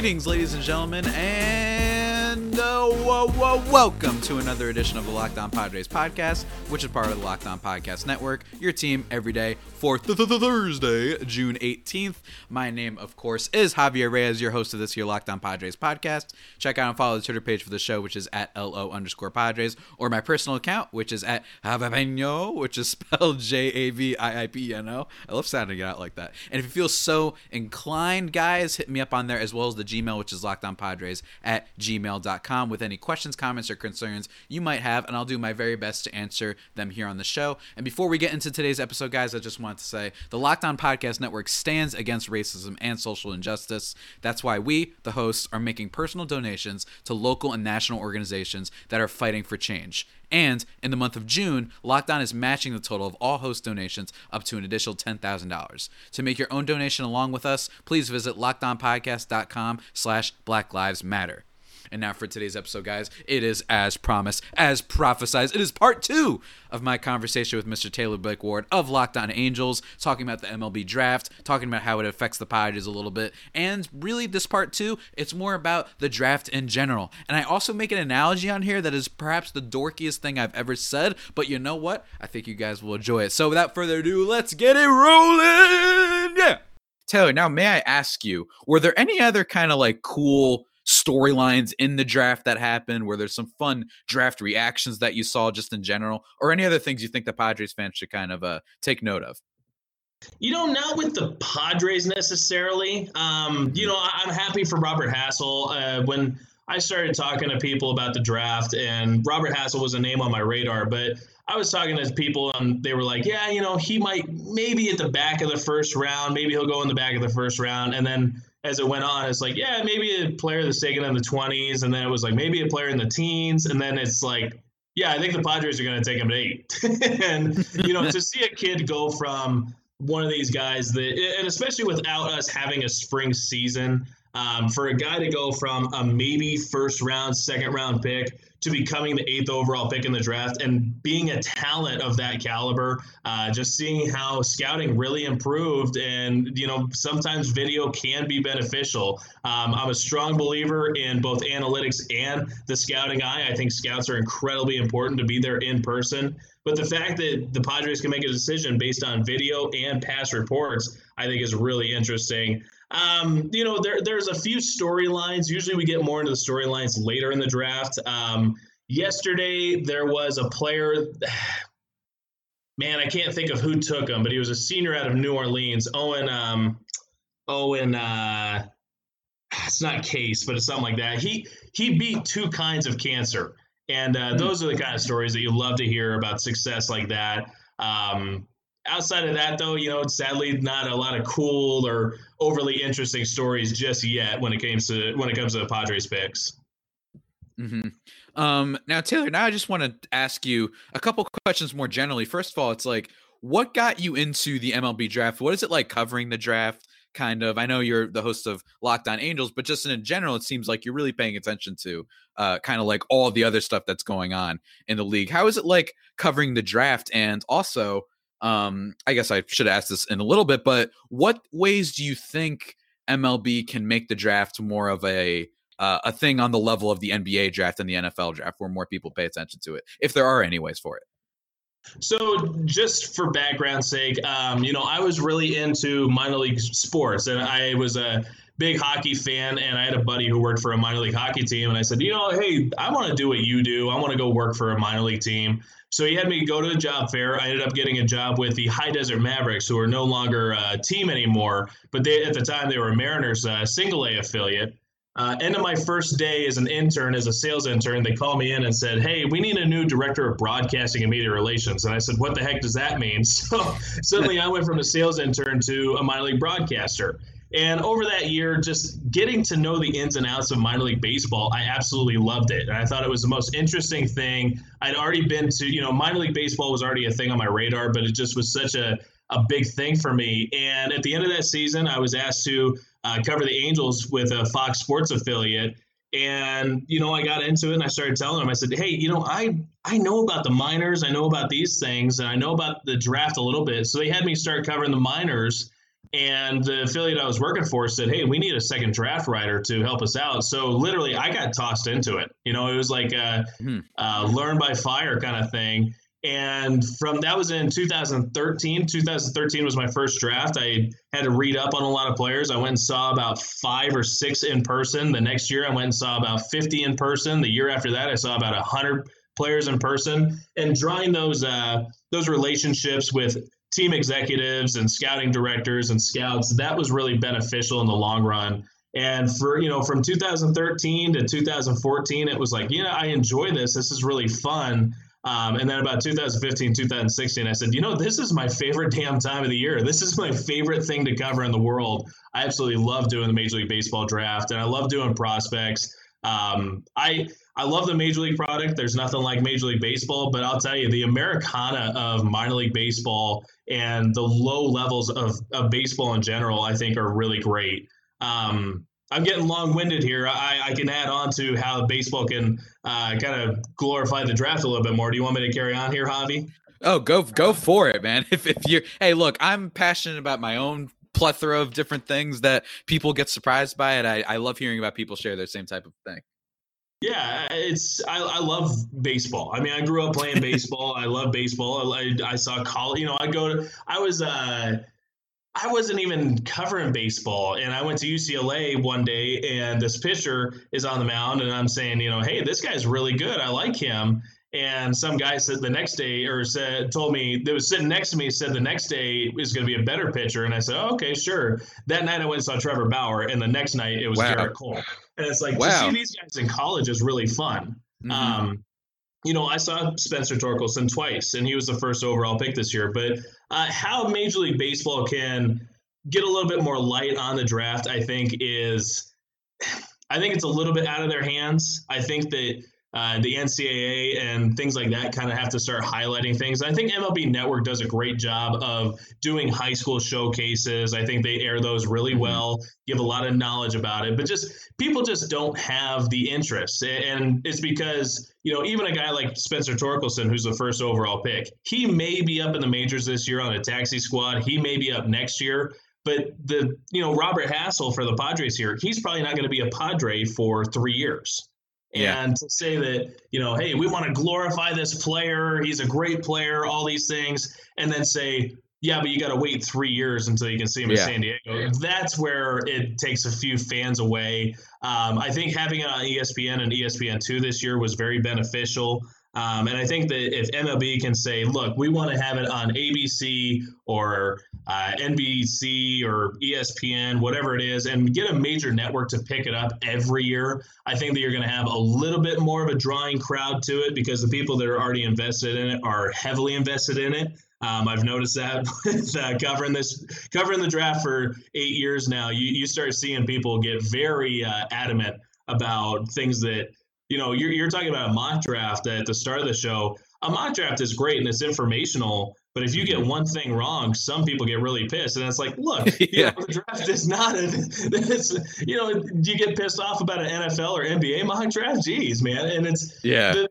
Greetings, ladies and gentlemen, and whoa, whoa, welcome to another edition of the Locked On Padres podcast, which is part of the Locked On Podcast Network, your team every day for th- th- th- Thursday, June 18th. My name, of course, is Javier Reyes, your host of this here Locked On Padres podcast. Check out and follow the Twitter page for the show, which is at LO underscore Padres, or my personal account, which is at Javapeno, which is spelled J A V I I P N O. I love sounding it out like that. And if you feel so inclined, guys, hit me up on there as well as the Gmail, which is lockedonpadres at gmail.com with any questions, comments, or concerns you might have, and I'll do my very best to answer them here on the show. And before we get into today's episode, guys, I just want to say the Locked On Podcast Network stands against racism and social injustice. That's why we, the hosts, are making personal donations to local and national organizations that are fighting for change. And in the month of June, Locked On is matching the total of all host donations up to an additional $10,000. To make your own donation along with us, please visit lockedonpodcast.com slash Black Lives Matter. And now for today's episode, guys, it is as promised, as prophesized. It is part two of my conversation with Mr. Taylor Blake Ward of Locked On Angels, talking about the MLB draft, talking about how it affects the Padres a little bit. And really, this part two, it's more about the draft in general. And I also make an analogy on here that is perhaps the dorkiest thing I've ever said, but you know what? I think you guys will enjoy it. So without further ado, let's get it rolling. Yeah. Taylor, now may I ask you, were there any other kind of like cool storylines in the draft that happened? where there's some fun draft reactions that you saw just in general, or any other things you think the Padres fans should kind of uh, take note of? You know, not with the Padres necessarily. Um, you know, I'm happy for Robert Hassell. Uh, when I started talking to people about the draft, and Robert Hassell was a name on my radar, but I was talking to people and they were like, yeah, you know, he might maybe at the back of the first round, maybe he'll go in the back of the first round. And then as it went on, it's like, yeah, maybe a player that's taken in the 20s. And then it was like, maybe a player in the teens. And then it's like, yeah, I think the Padres are going to take him at eight. and, you know, to see a kid go from one of these guys that, and especially without us having a spring season, um, for a guy to go from a maybe first round, second round pick to becoming the eighth overall pick in the draft and being a talent of that caliber, uh, just seeing how scouting really improved. And, you know, sometimes video can be beneficial. Um, I'm a strong believer in both analytics and the scouting eye. I think scouts are incredibly important to be there in person. But the fact that the Padres can make a decision based on video and past reports, I think is really interesting. Um, you know, there, there's a few storylines. Usually we get more into the storylines later in the draft. Um, yesterday, there was a player. Man, I can't think of who took him, but he was a senior out of New Orleans. Owen, um, Owen, uh, it's not Case, but it's something like that. He he beat two kinds of cancer, and uh, those are the kind of stories that you love to hear about success like that. Um, outside of that, though, you know, it's sadly, not a lot of cool or overly interesting stories just yet when it comes to when it comes to the Padres picks. Mm-hmm. Um, now, Taylor, now I just want to ask you a couple questions more generally. First of all, it's like, what got you into the MLB draft? What is it like covering the draft? Kind of. I know you're the host of Locked On Angels, but just in general, it seems like you're really paying attention to uh, kind of like all the other stuff that's going on in the league. How is it like covering the draft? And also, um, I guess I should ask this in a little bit, but what ways do you think MLB can make the draft more of a uh, a thing on the level of the NBA draft and the NFL draft, where more people pay attention to it, if there are any ways for it? So, just for background sake, um, you know, I was really into minor league sports, and I was a big hockey fan. And I had a buddy who worked for a minor league hockey team, and I said, you know, hey, I want to do what you do. I want to go work for a minor league team. So he had me go to the job fair. I ended up getting a job with the High Desert Mavericks, who are no longer a team anymore, but they at the time they were Mariners uh, single A affiliate. Uh, end of my first day as an intern, as a sales intern, they called me in and said, "Hey, we need a new director of broadcasting and media relations." And I said, "What the heck does that mean?" So suddenly, I went from a sales intern to a minor league broadcaster. And over that year, just getting to know the ins and outs of minor league baseball, I absolutely loved it. And I thought it was the most interesting thing. I'd already been to, you know, minor league baseball was already a thing on my radar, but it just was such a, a big thing for me. And at the end of that season, I was asked to uh, cover the Angels with a Fox Sports affiliate. And you know, I got into it, and I started telling them. I said, "Hey, you know, I I know about the minors, I know about these things, and I know about the draft a little bit." So they had me start covering the minors and the affiliate I was working for said, "Hey, we need a second draft writer to help us out." So literally, I got tossed into it. You know, it was like a, hmm. a learn by fire kind of thing. And from that was in 2013. 2013 was my first draft. I had to read up on a lot of players. I went and saw about five or six in person. The next year, I went and saw about 50 in person. The year after that, I saw about 100 players in person. And drawing those uh, those relationships with team executives and scouting directors and scouts, that was really beneficial in the long run. And for you know, from 2013 to 2014, it was like, you know, I enjoy this. This is really fun um, and then about 2015, 2016, I said, you know, this is my favorite damn time of the year. This is my favorite thing to cover in the world. I absolutely love doing the Major League Baseball draft, and I love doing prospects. Um, I I love the Major League product. There's nothing like Major League Baseball, but I'll tell you, the Americana of minor league baseball and the low levels of, of baseball in general, I think, are really great. Um, I'm getting long-winded here. I, I, can add on to how baseball can uh, kind of glorify the draft a little bit more. Do you want me to carry on here, Javi? Oh, go go for it, man. If if you're, hey, look, I'm passionate about my own plethora of different things that people get surprised by, and I, I love hearing about people share their same type of thing. Yeah, it's I, I love baseball. I mean, I grew up playing baseball. I love baseball. I, I saw college. You know, I go to. I was. uh I wasn't even covering baseball, and I went to UCLA one day, and this pitcher is on the mound, and I'm saying, you know, hey, this guy's really good. I like him. And some guy said the next day, or said, told me that was sitting next to me, said the next day is going to be a better pitcher. And I said, oh, okay, sure. That night I went and saw Trevor Bauer, and the next night it was wow. Cole. And it's like wow. to see these guys in college is really fun. Mm-hmm. Um, you know, I saw Spencer Torkelson twice, and he was the first overall pick this year. But uh, how Major League Baseball can get a little bit more light on the draft, I think, is I think it's a little bit out of their hands. I think that uh, the NCAA and things like that kind of have to start highlighting things. I think MLB Network does a great job of doing high school showcases. I think they air those really mm-hmm. well, give a lot of knowledge about it, but just people just don't have the interest. And it's because, you know, even a guy like Spencer Torkelson, who's the first overall pick, he may be up in the majors this year on a taxi squad. He may be up next year. But the, you know, Robert Hassell for the Padres here, he's probably not going to be a Padre for three years. Yeah. And to say that, you know, hey, we want to glorify this player, he's a great player, all these things, and then say, yeah, but you got to wait three years until you can see him yeah. in San Diego. That's where it takes a few fans away. Um, I think having it on ESPN and ESPN2 this year was very beneficial. Um, and I think that if MLB can say, look, we want to have it on ABC or uh, NBC or ESPN, whatever it is, and get a major network to pick it up every year, I think that you're going to have a little bit more of a drawing crowd to it because the people that are already invested in it are heavily invested in it. Um, I've noticed that with uh, covering this, covering the draft for eight years now. You you start seeing people get very uh, adamant about things that you know, you're, you're talking about a mock draft at the start of the show. A mock draft is great and it's informational, but if you get one thing wrong, some people get really pissed. And it's like, look, yeah. you know, the draft is not a, this, you know, do you get pissed off about an NFL or NBA mock draft? Geez, man. And it's, yeah. The,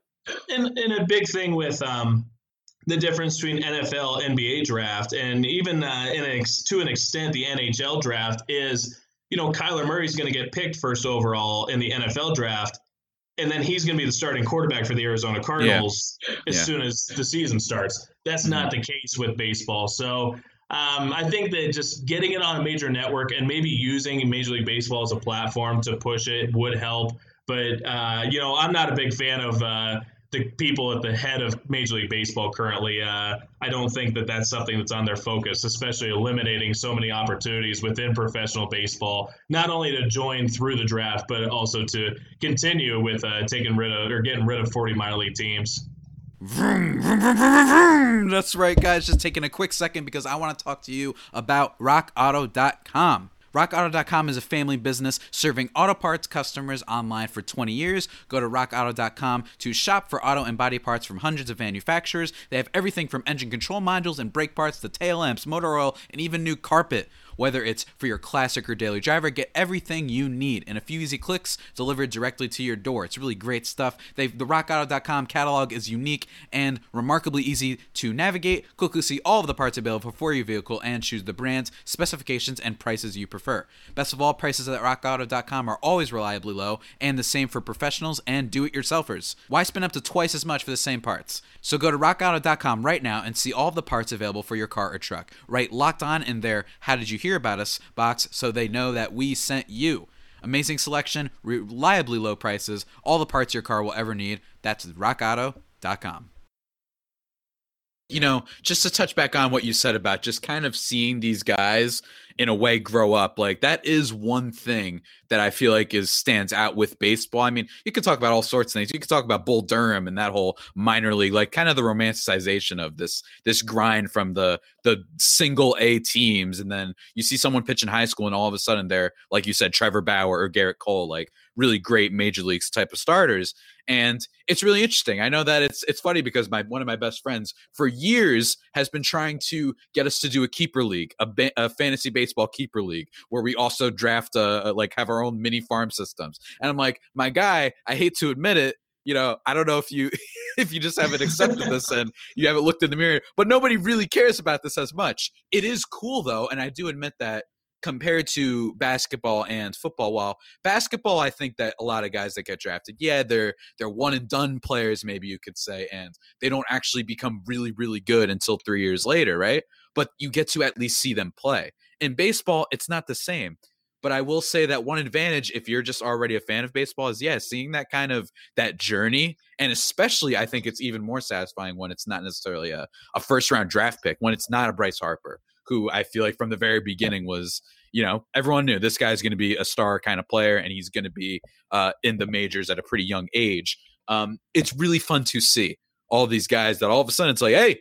and, and a big thing with, um, the difference between NFL, NBA draft, and even uh, in to an extent the NHL draft is, you know, Kyler Murray's going to get picked first overall in the NFL draft and then he's going to be the starting quarterback for the Arizona Cardinals yeah. as yeah. soon as the season starts. That's mm-hmm. not the case with baseball. So um, I think that just getting it on a major network and maybe using Major League Baseball as a platform to push it would help. But uh, you know, I'm not a big fan of. Uh, the people at the head of Major League Baseball currently. Uh, I don't think that that's something that's on their focus, especially eliminating so many opportunities within professional baseball, not only to join through the draft, but also to continue with uh, taking rid of or getting rid of 40 minor league teams. That's right, guys. Just taking a quick second because I want to talk to you about rockauto.com. RockAuto.com is a family business serving auto parts customers online for 20 years. Go to RockAuto.com to shop for auto and body parts from hundreds of manufacturers. They have everything from engine control modules and brake parts to tail lamps, motor oil, and even new carpet. Whether it's for your classic or daily driver, get everything you need in a few easy clicks delivered directly to your door. It's really great stuff. They've, the rockauto.com catalog is unique and remarkably easy to navigate. Quickly see all of the parts available for your vehicle and choose the brands, specifications, and prices you prefer. Best of all, prices at rockauto.com are always reliably low and the same for professionals and do-it-yourselfers. Why spend up to twice as much for the same parts? So go to rockauto.com right now and see all of the parts available for your car or truck. Write locked on in their How Did You Hear About Us box so they know that we sent you. Amazing selection, reliably low prices, all the parts your car will ever need. That's rockauto.com. You know, just to touch back on what you said about just kind of seeing these guys in a way grow up like that is one thing that i feel like is stands out with baseball. I mean you could talk about all sorts of things. You could talk about bull durham and that whole minor league like kind of the romanticization of this this grind from the the single a teams and then you see someone pitch in high school and all of a sudden they're like you said trevor bauer or gerrit cole like really great major leagues type of starters. And it's really interesting. I know that it's it's funny because my one of my best friends for years has been trying to get us to do a keeper league, a, ba- a fantasy baseball keeper league, where we also draft a, a, like have our own mini farm systems. And I'm like, my guy, I hate to admit it, you know, I don't know if you if you just haven't accepted this and you haven't looked in the mirror, but nobody really cares about this as much. It is cool though, and I do admit that compared to basketball and football while basketball i think that a lot of guys that get drafted yeah they're they're one and done players maybe you could say and they don't actually become really really good until three years later right but you get to at least see them play in baseball it's not the same but i will say that one advantage if you're just already a fan of baseball is yeah seeing that kind of that journey and especially i think it's even more satisfying when it's not necessarily a, a first round draft pick when it's not a bryce harper who I feel like from the very beginning was, you know, everyone knew this guy's going to be a star kind of player and he's going to be uh, in the majors at a pretty young age. Um, it's really fun to see all these guys that all of a sudden it's like, hey,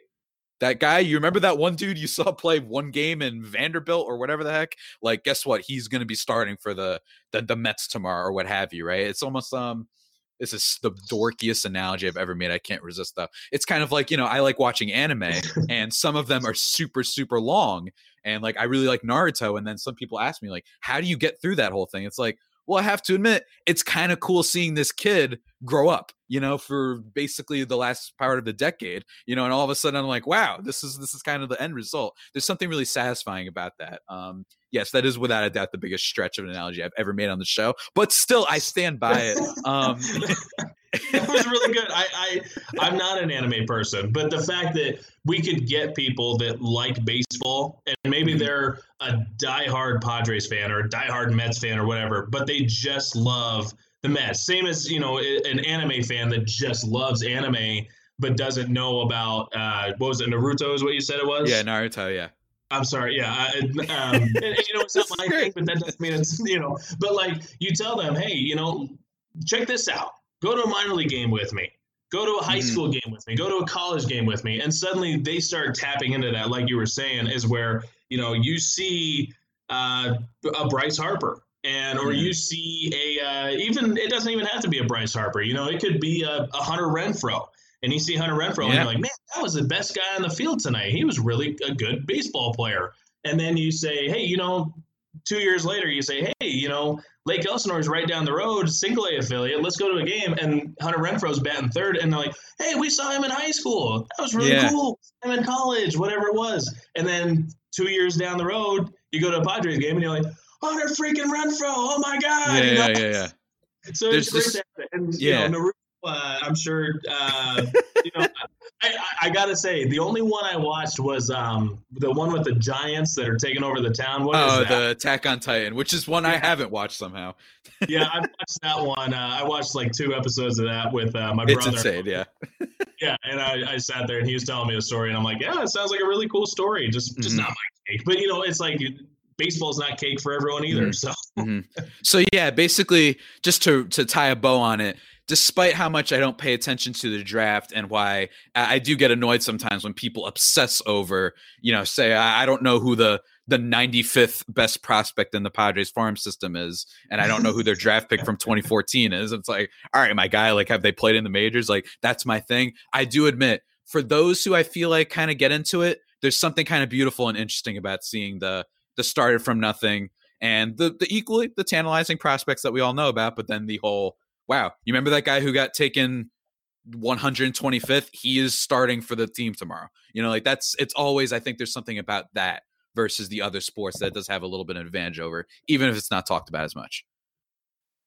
that guy, you remember that one dude you saw play one game in Vanderbilt or whatever the heck? Like, guess what? He's going to be starting for the, the the Mets tomorrow or what have you, right? It's almost um this is the dorkiest analogy I've ever made. I can't resist though. It's kind of like, you know, I like watching anime and some of them are super, super long. And like I really like Naruto. And then some people ask me, like, how do you get through that whole thing? It's like, well, I have to admit, it's kind of cool seeing this kid grow up, you know, for basically the last part of the decade, you know, and all of a sudden I'm like, wow, this is this is kind of the end result. There's something really satisfying about that. Um, yes, that is without a doubt the biggest stretch of an analogy I've ever made on the show, but still, I stand by it. Um, that was really good. I, I I'm not an anime person, but the fact that we could get people that like baseball and maybe mm-hmm. they're a diehard Padres fan or a diehard Mets fan or whatever, but they just love the Mets. Same as you know an anime fan that just loves anime but doesn't know about uh, what was it Naruto is what you said it was? Yeah, Naruto. Yeah. I'm sorry. Yeah, I, um, and, and, you know it's not my thing, but that doesn't mean it's you know. But like you tell them, hey, you know, check this out. Go to a minor league game with me. Go to a high mm-hmm. school game with me. Go to a college game with me, and suddenly they start tapping into that. Like you were saying, is where you know you see uh, a Bryce Harper, and or you see a uh, even it doesn't even have to be a Bryce Harper. You know, it could be a, a Hunter Renfroe, and you see Hunter Renfroe, yeah. and you're like, man, that was the best guy on the field tonight. He was really a good baseball player. And then you say, hey, you know, two years later, you say, hey, you know, Lake Elsinore is right down the road, single A affiliate. Let's go to a game. And Hunter Renfroe's batting third, and they're like, hey, we saw him in high school. That was really yeah. cool. Him in college, whatever it was. And then two years down the road, you go to a Padres game, and you're like, Hunter freaking Renfroe, Oh my God. Yeah, yeah, yeah, yeah. So There's it's this, and, yeah. You know, uh, I'm sure. Uh, you know, I, I, gotta say, the only one I watched was um, the one with the giants that are taking over the town. What oh, the Attack on Titan, which is one yeah. I haven't watched somehow. yeah, I watched that one. Uh, I watched like two episodes of that with uh, my brother. It's insane, yeah. yeah, and I, I sat there and he was telling me a story, and I'm like, yeah, it sounds like a really cool story. Just, just mm-hmm. not my cake, but you know, it's like baseball's not cake for everyone either. Mm-hmm. So, mm-hmm. so yeah, basically, just to to tie a bow on it, despite how much I don't pay attention to the draft and why I do get annoyed sometimes when people obsess over, you know, say I don't know who the the 95th best prospect in the Padres farm system is, and I don't know who their draft pick from 2014 is. It's like, all right, my guy, like, have they played in the majors? Like, that's my thing. I do admit, for those who I feel like kind of get into it, there's something kind of beautiful and interesting about seeing the the started from nothing and the the equally the tantalizing prospects that we all know about, but then the whole wow, you remember that guy who got taken 125th? He is starting for the team tomorrow. You know, like that's it's always I think there's something about that versus the other sports that does have a little bit of advantage over, even if it's not talked about as much.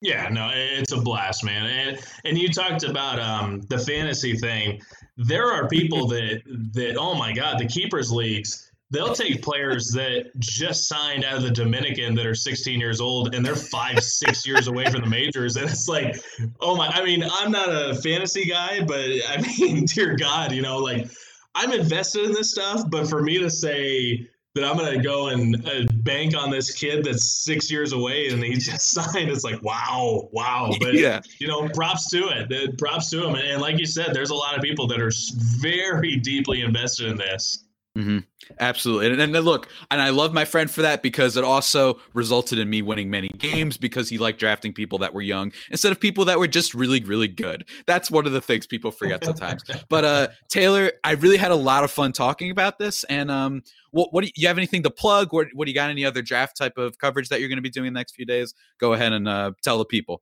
Yeah, no, it's a blast, man. And and you talked about um, the fantasy thing. There are people that that oh my god, the keepers leagues they'll take players that just signed out of the Dominican that are 16 years old and they're five, six years away from the majors. And it's like, oh my, I mean, I'm not a fantasy guy, but I mean, dear God, you know, like I'm invested in this stuff, but for me to say, that I'm gonna go and uh, bank on this kid that's six years away and he just signed. It's like wow, wow. But yeah, you know, props to it. Props to him. And, and like you said, there's a lot of people that are very deeply invested in this. Mm-hmm. Absolutely. And, and, look, and I love my friend for that because it also resulted in me winning many games because he liked drafting people that were young instead of people that were just really, really good. That's one of the things people forget sometimes. but uh Taylor, I really had a lot of fun talking about this. And um what what do you, you have anything to plug? What what do you got any other draft type of coverage that you're gonna be doing the next few days? Go ahead and uh tell the people.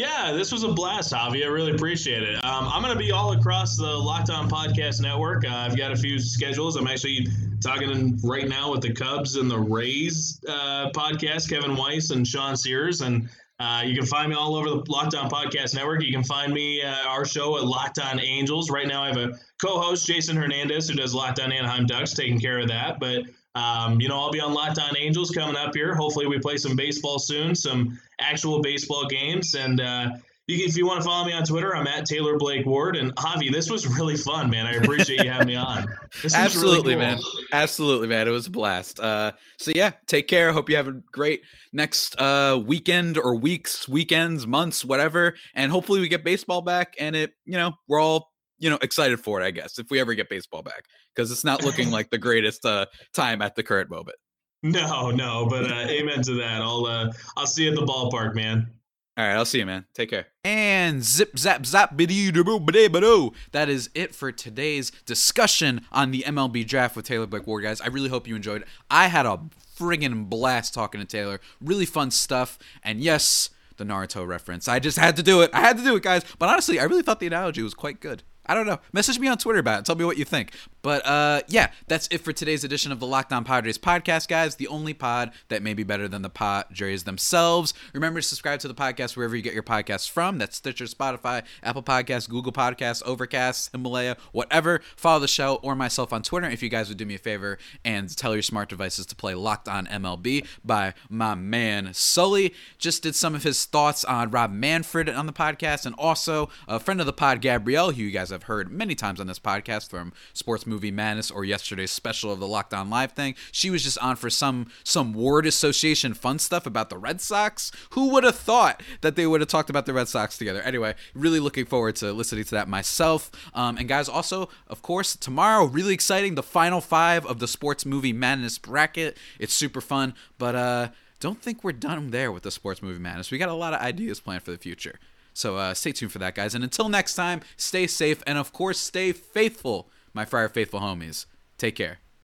Yeah, this was a blast, Javi. I really appreciate it. Um, I'm going to be all across the Locked On Podcast Network. Uh, I've got a few schedules. I'm actually talking right now with the Cubs and the Rays uh, podcast, Kevin Weiss and Sean Sears. And uh, you can find me all over the Locked On Podcast Network. You can find me, uh, our show at Locked On Angels. Right now, I have a co host, Jason Hernandez, who does Locked On Anaheim Ducks, taking care of that. But um, you know, I'll be on Locked On Angels coming up here. Hopefully, we play some baseball soon, some actual baseball games. And uh, you, if you want to follow me on Twitter, I'm at Taylor Blake Ward. And Javi, this was really fun, man. I appreciate you having me on. Absolutely, really cool. man. Absolutely, man. It was a blast. Uh, so yeah, take care. Hope you have a great next uh, weekend or weeks, weekends, months, whatever. And hopefully, we get baseball back, and it, you know, we're all you know excited for it i guess if we ever get baseball back because it's not looking like the greatest uh, time at the current moment no no but uh, amen to that i'll uh, i'll see you at the ballpark man all right, I'll see you, man. Take care. And zip, zap, zap, That is it for today's discussion on the MLB draft with Taylor Blake Ward, guys. I really hope you enjoyed. I had a friggin' blast talking to Taylor. Really fun stuff. And yes, the Naruto reference. I just had to do it. I had to do it, guys. But honestly, I really thought the analogy was quite good. I don't know. Message me on Twitter about it. Tell me what you think. But uh, yeah, that's it for today's edition of the Locked On Padres podcast, guys. The only pod that may be better than the Padres themselves. Remember to subscribe to the podcast wherever you get your podcasts from. That's Stitcher, Spotify, Apple Podcasts, Google Podcasts, Overcast, Himalaya, whatever. Follow the show or myself on Twitter if you guys would do me a favor and tell your smart devices to play Locked On MLB by my man Sully. Just did some of his thoughts on Rob Manfred on the podcast and also a friend of the pod, Gabrielle, who you guys have heard many times on this podcast from Sports Movie Madness or yesterday's special of the Locked On Live thing. She was just on for some some word association fun stuff about the Red Sox. Who would have thought that they would have talked about the Red Sox together? Anyway, really looking forward to listening to that myself. Um, and guys, also of course tomorrow, really exciting, the final five of the Sports Movie Madness bracket. It's super fun, but uh don't think we're done there with the sports movie madness. We got a lot of ideas planned for the future. So uh, stay tuned for that, guys. And until next time, stay safe and, of course, stay faithful, my Friar Faithful homies. Take care.